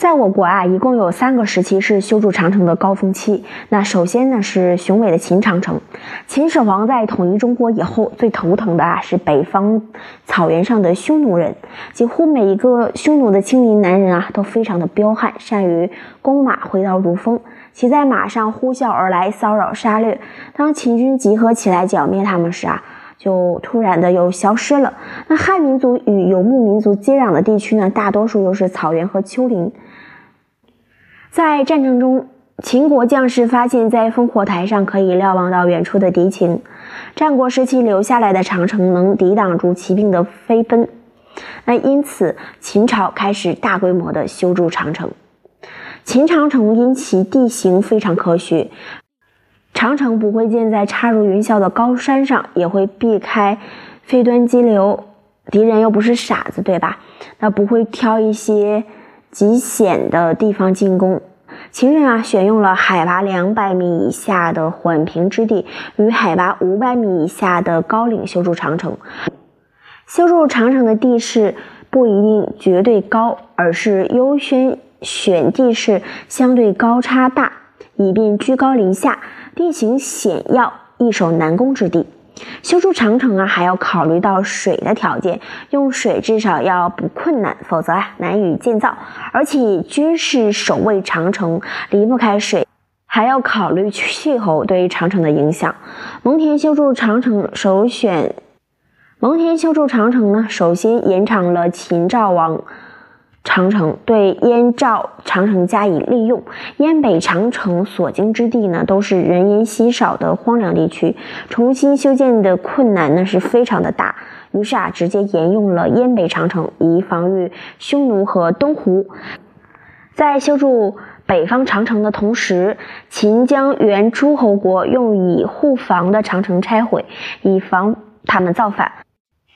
在我国啊，一共有三个时期是修筑长城的高峰期。那首先呢是雄伟的秦长城。秦始皇在统一中国以后，最头疼的啊是北方草原上的匈奴人。几乎每一个匈奴的青年男人啊，都非常的彪悍，善于弓马挥刀如风，骑在马上呼啸而来，骚扰杀掠。当秦军集合起来剿灭他们时啊，就突然的又消失了。那汉民族与游牧民族接壤的地区呢，大多数又是草原和丘陵。在战争中，秦国将士发现，在烽火台上可以瞭望到远处的敌情。战国时期留下来的长城能抵挡住骑兵的飞奔，那因此秦朝开始大规模的修筑长城。秦长城因其地形非常科学，长城不会建在插入云霄的高山上，也会避开飞端激流。敌人又不是傻子，对吧？那不会挑一些。极险的地方进攻，秦人啊选用了海拔两百米以下的缓平之地与海拔五百米以下的高岭修筑长城。修筑长城的地势不一定绝对高，而是优先选地势相对高差大，以便居高临下，地形险要，易守难攻之地。修筑长城啊，还要考虑到水的条件，用水至少要不困难，否则啊难以建造。而且军事守卫长城离不开水，还要考虑气候对于长城的影响。蒙恬修筑长城首选，蒙恬修筑长城呢，首先延长了秦赵王。长城对燕赵长城加以利用，燕北长城所经之地呢，都是人烟稀少的荒凉地区，重新修建的困难呢是非常的大。于是啊，直接沿用了燕北长城，以防御匈奴和东胡。在修筑北方长城的同时，秦将原诸侯国用以护防的长城拆毁，以防他们造反。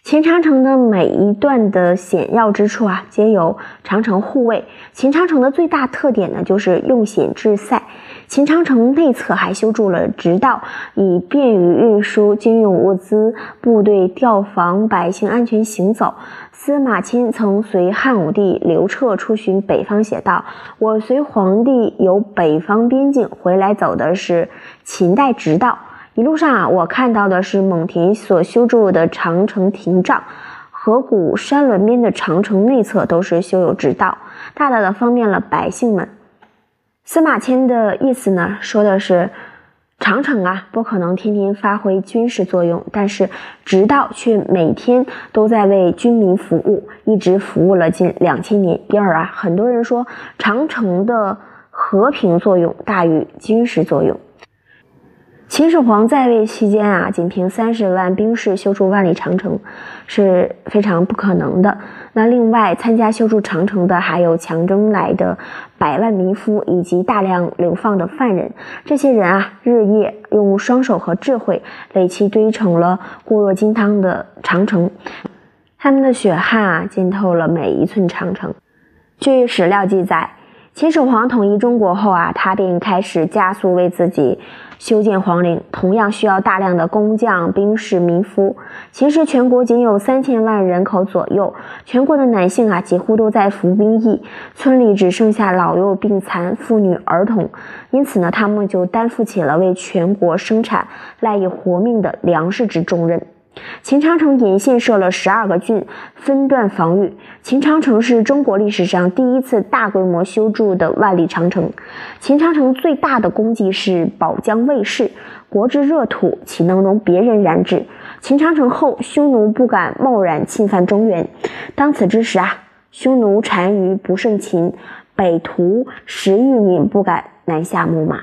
秦长城的每一段的险要之处啊，皆有长城护卫。秦长城的最大特点呢，就是用险制塞。秦长城内侧还修筑了直道，以便于运输军用物资、部队调防、百姓安全行走。司马迁曾随汉武帝刘彻出巡北方，写道：“我随皇帝游北方边境，回来走的是秦代直道。”一路上啊，我看到的是蒙恬所修筑的长城亭障，河谷山峦边的长城内侧都是修有直道，大大的方便了百姓们。司马迁的意思呢，说的是长城啊不可能天天发挥军事作用，但是直道却每天都在为军民服务，一直服务了近两千年。因而啊，很多人说长城的和平作用大于军事作用。秦始皇在位期间啊，仅凭三十万兵士修筑万里长城是非常不可能的。那另外参加修筑长城的还有强征来的百万民夫以及大量流放的犯人。这些人啊，日夜用双手和智慧垒砌堆成了固若金汤的长城，他们的血汗啊，浸透了每一寸长城。据史料记载。秦始皇统一中国后啊，他便开始加速为自己修建皇陵，同样需要大量的工匠、兵士、民夫。秦时全国仅有三千万人口左右，全国的男性啊几乎都在服兵役，村里只剩下老幼病残、妇女儿童，因此呢，他们就担负起了为全国生产赖以活命的粮食之重任。秦长城沿线设了十二个郡，分段防御。秦长城是中国历史上第一次大规模修筑的万里长城。秦长城最大的功绩是保疆卫士，国之热土岂能容别人染指？秦长城后，匈奴不敢贸然侵犯中原。当此之时啊，匈奴单于不胜秦，北屠十余年不敢南下牧马。